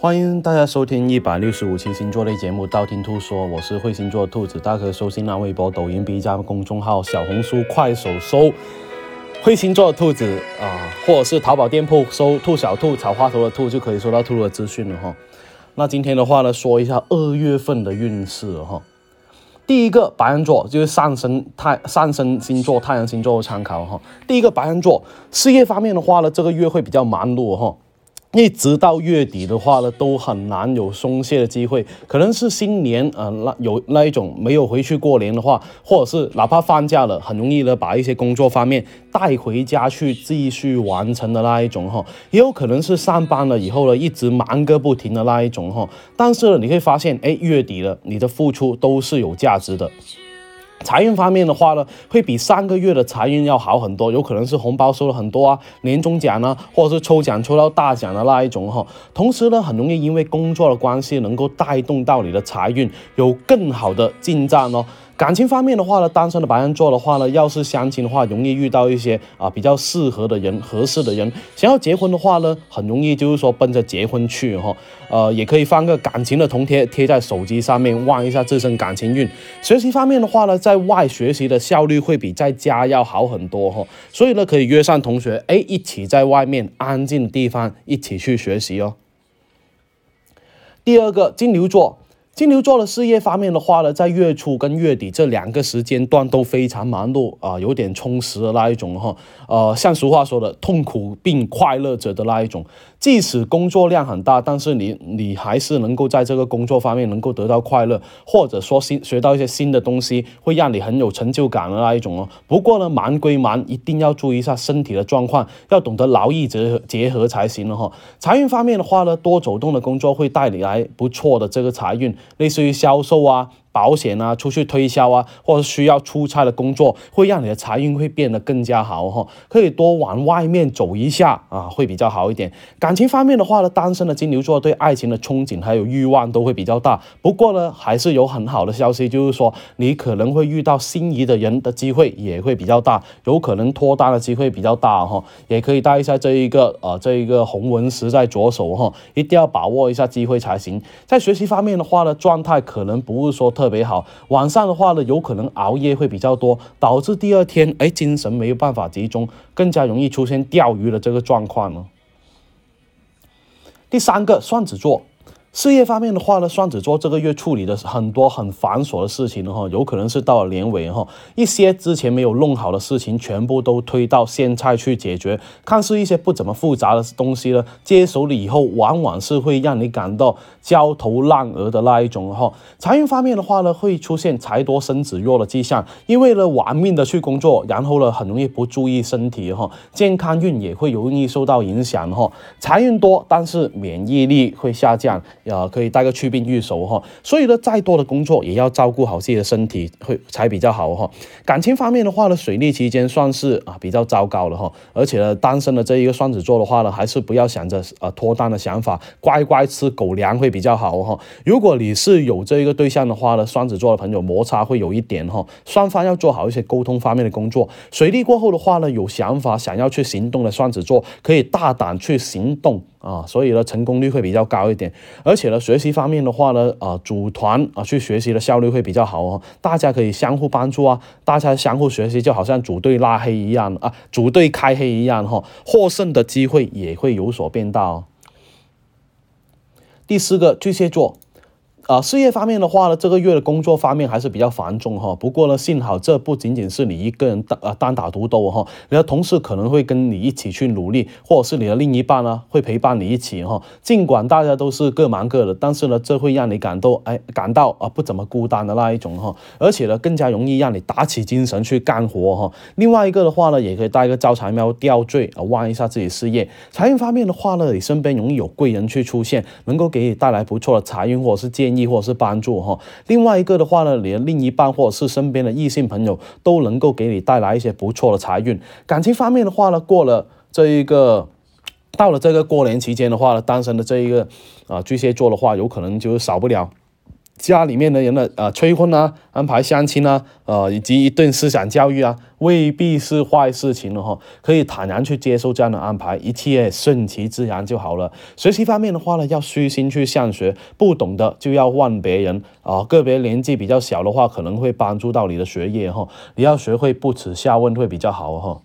欢迎大家收听一百六十五期星座类节目《道听途说》，我是会星座兔子，大家可以搜新浪微博、抖音、B 站公众号、小红书、快手搜“会星座兔子”啊，或者是淘宝店铺搜“兔小兔”草花头的兔，就可以收到兔兔的资讯了哈。那今天的话呢，说一下二月份的运势哈。第一个白羊座就是上升太上升星座太阳星座的参考哈。第一个白羊座事业方面的话呢，这个月会比较忙碌哈。一直到月底的话呢，都很难有松懈的机会。可能是新年啊，那有那一种没有回去过年的话，或者是哪怕放假了，很容易的把一些工作方面带回家去继续完成的那一种哈。也有可能是上班了以后呢，一直忙个不停的那一种哈。但是呢，你会发现，哎，月底了，你的付出都是有价值的。财运方面的话呢，会比上个月的财运要好很多，有可能是红包收了很多啊，年终奖呢，或者是抽奖抽到大奖的那一种哈。同时呢，很容易因为工作的关系，能够带动到你的财运有更好的进展哦。感情方面的话呢，单身的白羊座的话呢，要是相亲的话，容易遇到一些啊比较适合的人、合适的人。想要结婚的话呢，很容易就是说奔着结婚去哈。呃，也可以放个感情的铜贴贴在手机上面，望一下自身感情运。学习方面的话呢，在外学习的效率会比在家要好很多哈。所以呢，可以约上同学，哎，一起在外面安静的地方一起去学习哦。第二个金牛座。金牛座的事业方面的话呢，在月初跟月底这两个时间段都非常忙碌啊，有点充实的那一种哈。呃，像俗话说的“痛苦并快乐着”的那一种。即使工作量很大，但是你你还是能够在这个工作方面能够得到快乐，或者说新学到一些新的东西，会让你很有成就感的那一种哦。不过呢，忙归忙，一定要注意一下身体的状况，要懂得劳逸结结合才行了哈。财运方面的话呢，多走动的工作会带你来不错的这个财运。类似于销售啊。保险啊，出去推销啊，或者需要出差的工作，会让你的财运会变得更加好哈。可以多往外面走一下啊，会比较好一点。感情方面的话呢，单身的金牛座对爱情的憧憬还有欲望都会比较大。不过呢，还是有很好的消息，就是说你可能会遇到心仪的人的机会也会比较大，有可能脱单的机会比较大哈。也可以带一下这一个呃这一个红纹石在左手哈，一定要把握一下机会才行。在学习方面的话呢，状态可能不是说特。特别好，晚上的话呢，有可能熬夜会比较多，导致第二天哎精神没有办法集中，更加容易出现钓鱼的这个状况呢。第三个，双子座。事业方面的话呢，双子座这个月处理的很多很繁琐的事情哈，有可能是到了年尾哈，一些之前没有弄好的事情，全部都推到现在去解决。看似一些不怎么复杂的东西呢，接手了以后，往往是会让你感到焦头烂额的那一种哈。财运方面的话呢，会出现财多身子弱的迹象，因为呢玩命的去工作，然后呢很容易不注意身体哈，健康运也会容易受到影响哈。财运多，但是免疫力会下降。啊，可以带个祛病玉手哈，所以呢，再多的工作也要照顾好自己的身体，会才比较好哈。感情方面的话呢，水逆期间算是啊比较糟糕了哈，而且呢，单身的这一个双子座的话呢，还是不要想着呃脱单的想法，乖乖吃狗粮会比较好哈。如果你是有这一个对象的话呢，双子座的朋友摩擦会有一点哈，双方要做好一些沟通方面的工作。水逆过后的话呢，有想法想要去行动的双子座，可以大胆去行动。啊，所以呢，成功率会比较高一点，而且呢，学习方面的话呢，啊，组团啊去学习的效率会比较好哦，大家可以相互帮助啊，大家相互学习，就好像组队拉黑一样啊，组队开黑一样哈，获胜的机会也会有所变大哦。第四个，巨蟹座。啊，事业方面的话呢，这个月的工作方面还是比较繁重哈。不过呢，幸好这不仅仅是你一个人单啊单打独斗哈，你的同事可能会跟你一起去努力，或者是你的另一半呢会陪伴你一起哈。尽管大家都是各忙各的，但是呢，这会让你感到哎感到啊不怎么孤单的那一种哈。而且呢，更加容易让你打起精神去干活哈。另外一个的话呢，也可以带一个招财猫吊坠啊，旺一下自己事业。财运方面的话呢，你身边容易有贵人去出现，能够给你带来不错的财运或者是建议。亦或是帮助哈，另外一个的话呢，你的另一半或者是身边的异性朋友都能够给你带来一些不错的财运。感情方面的话呢，过了这一个，到了这个过年期间的话呢，单身的这一个啊巨蟹座的话，有可能就少不了。家里面的人的呃催婚啊，安排相亲啊，呃以及一顿思想教育啊，未必是坏事情的哈，可以坦然去接受这样的安排，一切顺其自然就好了。学习方面的话呢，要虚心去向学，不懂的就要问别人啊。个别年纪比较小的话，可能会帮助到你的学业哈，你要学会不耻下问会比较好哈。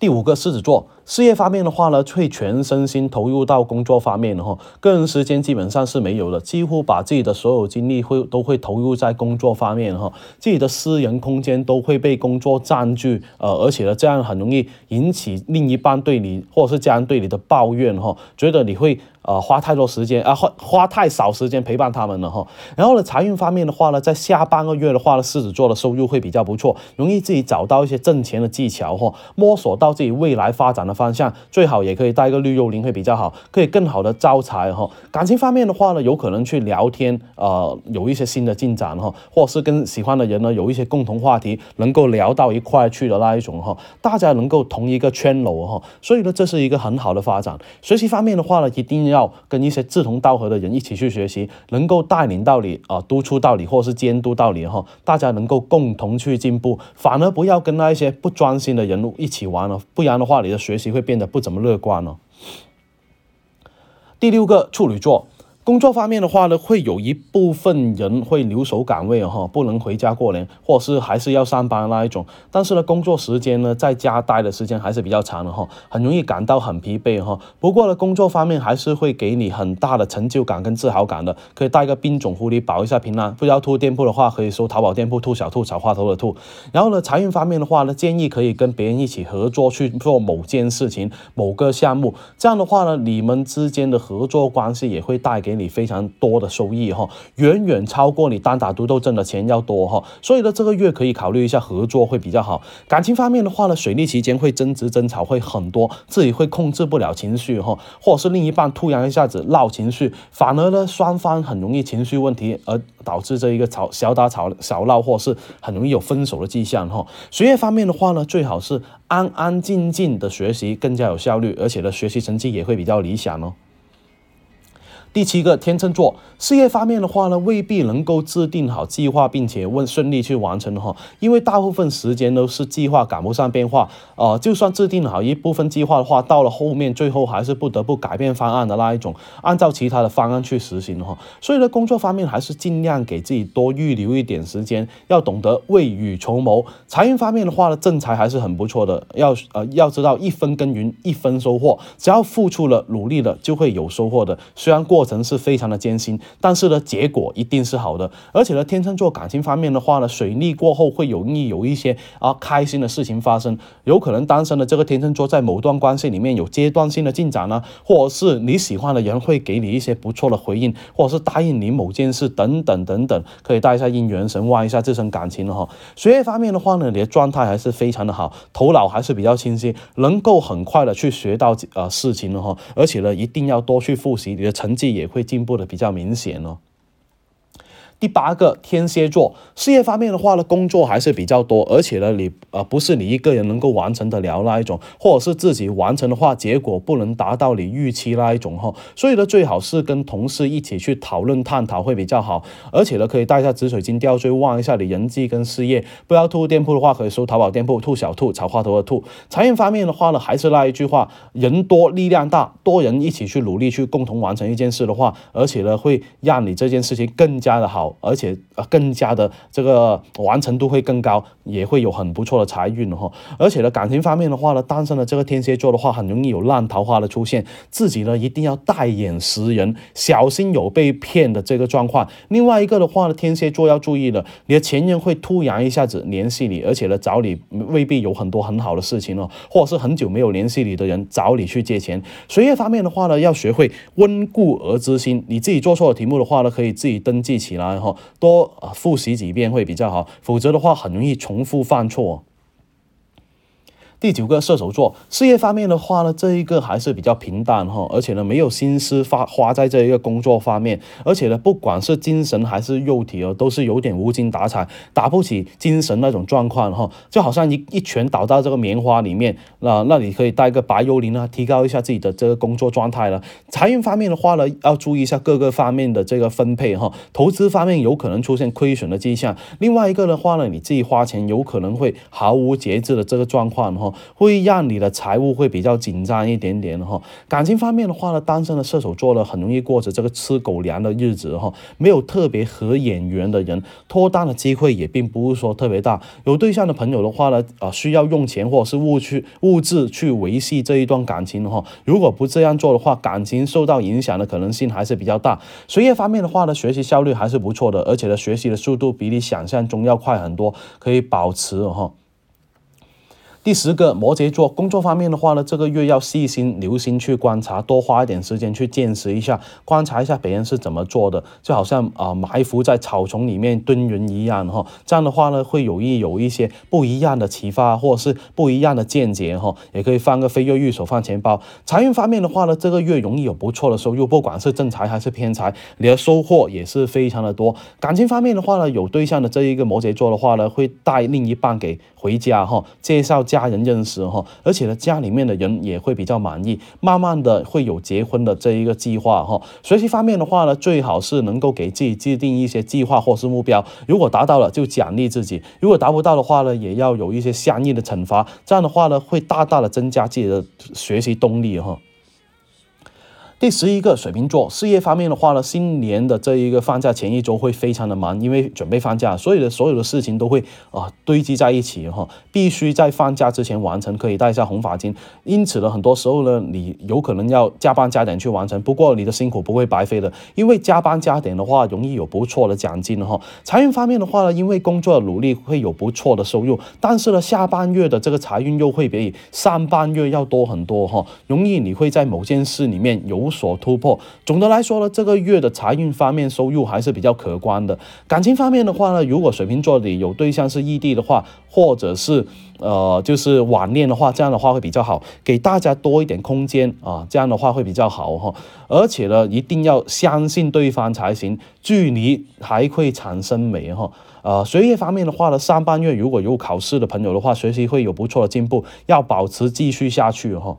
第五个狮子座。事业方面的话呢，会全身心投入到工作方面的哈，个人时间基本上是没有的，几乎把自己的所有精力会都会投入在工作方面哈，自己的私人空间都会被工作占据，呃，而且呢，这样很容易引起另一半对你或者是家人对你的抱怨哈，觉得你会呃花太多时间啊花花太少时间陪伴他们了哈。然后呢，财运方面的话呢，在下半个月的话呢，狮子座的收入会比较不错，容易自己找到一些挣钱的技巧哈，摸索到自己未来发展的。方向最好也可以带一个绿幽灵会比较好，可以更好的招财哈。感情方面的话呢，有可能去聊天，呃，有一些新的进展哈，或者是跟喜欢的人呢有一些共同话题，能够聊到一块去的那一种哈，大家能够同一个圈楼哈，所以呢，这是一个很好的发展。学习方面的话呢，一定要跟一些志同道合的人一起去学习，能够带领到你啊，督促到你，或是监督到你哈，大家能够共同去进步，反而不要跟那一些不专心的人一起玩了，不然的话，你的学习。会变得不怎么乐观了。第六个处女座。工作方面的话呢，会有一部分人会留守岗位哈，不能回家过年，或是还是要上班那一种。但是呢，工作时间呢，在家待的时间还是比较长的哈，很容易感到很疲惫哈。不过呢，工作方面还是会给你很大的成就感跟自豪感的。可以带个冰种狐狸保一下平安。不要兔店铺的话，可以搜淘宝店铺兔小兔草花头的兔。然后呢，财运方面的话呢，建议可以跟别人一起合作去做某件事情、某个项目。这样的话呢，你们之间的合作关系也会带给。你非常多的收益哈，远远超过你单打独斗挣的钱要多哈，所以呢，这个月可以考虑一下合作会比较好。感情方面的话呢，水逆期间会争执争吵会很多，自己会控制不了情绪哈，或者是另一半突然一下子闹情绪，反而呢双方很容易情绪问题，而导致这一个吵小打吵小闹，或是很容易有分手的迹象哈。学业方面的话呢，最好是安安静静的学习，更加有效率，而且呢，学习成绩也会比较理想哦。第七个天秤座，事业方面的话呢，未必能够制定好计划，并且问顺利去完成的哈，因为大部分时间都是计划赶不上变化，呃，就算制定好一部分计划的话，到了后面最后还是不得不改变方案的那一种，按照其他的方案去实行哈。所以呢，工作方面还是尽量给自己多预留一点时间，要懂得未雨绸缪。财运方面的话呢，正财还是很不错的，要呃要知道一分耕耘一分收获，只要付出了努力了，就会有收获的。虽然过。过程是非常的艰辛，但是呢，结果一定是好的。而且呢，天秤座感情方面的话呢，水逆过后会容易有一些啊开心的事情发生，有可能单身的这个天秤座在某段关系里面有阶段性的进展呢，或者是你喜欢的人会给你一些不错的回应，或者是答应你某件事等等等等，可以带一下姻缘神，望一下这身感情了哈。学业方面的话呢，你的状态还是非常的好，头脑还是比较清晰，能够很快的去学到呃事情了哈。而且呢，一定要多去复习，你的成绩。也会进步的比较明显哦。第八个天蝎座事业方面的话呢，工作还是比较多，而且呢，你呃不是你一个人能够完成得了那一种，或者是自己完成的话，结果不能达到你预期那一种哈。所以呢，最好是跟同事一起去讨论探讨会比较好，而且呢，可以带一下紫水晶吊坠，旺一下你人际跟事业。不要兔店铺的话，可以搜淘宝店铺兔小兔草花头的兔。财运方面的话呢，还是那一句话，人多力量大，多人一起去努力去共同完成一件事的话，而且呢，会让你这件事情更加的好。而且呃更加的这个完成度会更高，也会有很不错的财运哈。而且呢，感情方面的话呢，单身的这个天蝎座的话，很容易有烂桃花的出现，自己呢一定要带眼识人，小心有被骗的这个状况。另外一个的话呢，天蝎座要注意了，你的前任会突然一下子联系你，而且呢找你未必有很多很好的事情哦，或者是很久没有联系你的人找你去借钱。学业方面的话呢，要学会温故而知新，你自己做错了题目的话呢，可以自己登记起来。哈，多复习几遍会比较好，否则的话很容易重复犯错。第九个射手座，事业方面的话呢，这一个还是比较平淡哈，而且呢没有心思发花在这一个工作方面，而且呢不管是精神还是肉体哦，都是有点无精打采，打不起精神那种状况哈，就好像一一拳倒到这个棉花里面，那那你可以带个白幽灵啊，提高一下自己的这个工作状态了。财运方面的话呢，要注意一下各个方面的这个分配哈，投资方面有可能出现亏损的迹象，另外一个的话呢，你自己花钱有可能会毫无节制的这个状况哈。会让你的财务会比较紧张一点点哈。感情方面的话呢，单身的射手座呢，很容易过着这个吃狗粮的日子哈。没有特别合眼缘的人，脱单的机会也并不是说特别大。有对象的朋友的话呢，啊，需要用钱或者是物去物质去维系这一段感情哈。如果不这样做的话，感情受到影响的可能性还是比较大。学业方面的话呢，学习效率还是不错的，而且呢，学习的速度比你想象中要快很多，可以保持哈。第十个摩羯座工作方面的话呢，这个月要细心留心去观察，多花一点时间去见识一下，观察一下别人是怎么做的，就好像啊埋伏在草丛里面蹲人一样哈。这样的话呢，会有意有一些不一样的启发，或者是不一样的见解哈。也可以放个飞跃玉手放钱包。财运方面的话呢，这个月容易有不错的收入，不管是正财还是偏财，你的收获也是非常的多。感情方面的话呢，有对象的这一个摩羯座的话呢，会带另一半给回家哈，介绍。家人认识哈，而且呢，家里面的人也会比较满意，慢慢的会有结婚的这一个计划哈。学习方面的话呢，最好是能够给自己制定一些计划或是目标，如果达到了就奖励自己，如果达不到的话呢，也要有一些相应的惩罚，这样的话呢，会大大的增加自己的学习动力哈。第十一个水瓶座事业方面的话呢，新年的这一个放假前一周会非常的忙，因为准备放假，所有的所有的事情都会啊堆积在一起哈，必须在放假之前完成，可以带一下红发巾。因此呢，很多时候呢，你有可能要加班加点去完成，不过你的辛苦不会白费的，因为加班加点的话，容易有不错的奖金哈。财运方面的话呢，因为工作的努力会有不错的收入，但是呢，下半月的这个财运又会比上半月要多很多哈，容易你会在某件事里面有。所突破。总的来说呢，这个月的财运方面收入还是比较可观的。感情方面的话呢，如果水瓶座里有对象是异地的话，或者是呃就是网恋的话，这样的话会比较好，给大家多一点空间啊，这样的话会比较好哈。而且呢，一定要相信对方才行，距离还会产生美哈。呃，学业方面的话呢，上半月如果有考试的朋友的话，学习会有不错的进步，要保持继续下去哈。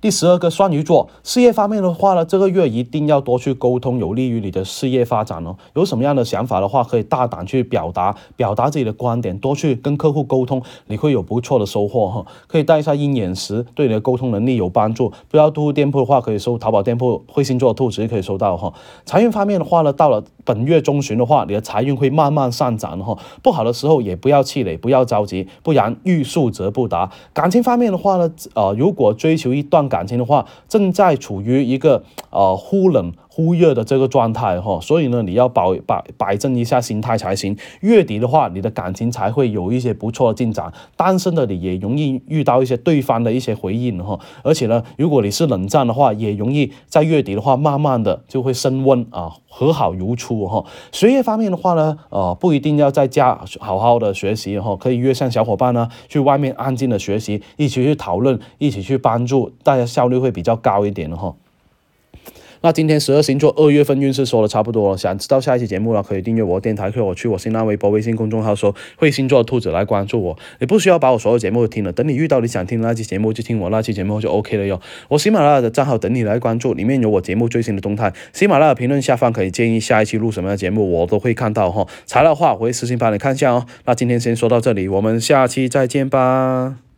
第十二个双鱼座事业方面的话呢，这个月一定要多去沟通，有利于你的事业发展哦。有什么样的想法的话，可以大胆去表达，表达自己的观点，多去跟客户沟通，你会有不错的收获哈。可以带一下鹰眼石，对你的沟通能力有帮助。不要租店铺的话，可以搜淘宝店铺“彗星座兔子”可以收到哈。财运方面的话呢，到了本月中旬的话，你的财运会慢慢上涨哈。不好的时候也不要气馁，不要着急，不然欲速则不达。感情方面的话呢，呃，如果追求一段。感情的话，正在处于一个呃忽冷。忽热的这个状态哈，所以呢，你要保摆摆正一下心态才行。月底的话，你的感情才会有一些不错的进展。单身的你也容易遇到一些对方的一些回应哈，而且呢，如果你是冷战的话，也容易在月底的话，慢慢的就会升温啊，和好如初哈。学业方面的话呢，呃，不一定要在家好好的学习哈，可以约上小伙伴呢，去外面安静的学习，一起去讨论，一起去帮助，大家效率会比较高一点的哈。那今天十二星座二月份运势说的差不多了，想知道下一期节目了，可以订阅我电台，可以我去我新浪微博、微信公众号说会星座兔子来关注我，你不需要把我所有节目都听了，等你遇到你想听的那期节目就听我那期节目就 OK 了哟。我喜马拉雅的账号等你来关注，里面有我节目最新的动态。喜马拉雅评论下方可以建议下一期录什么样的节目，我都会看到哈。材料的话我会私信帮你看一下哦。那今天先说到这里，我们下期再见吧。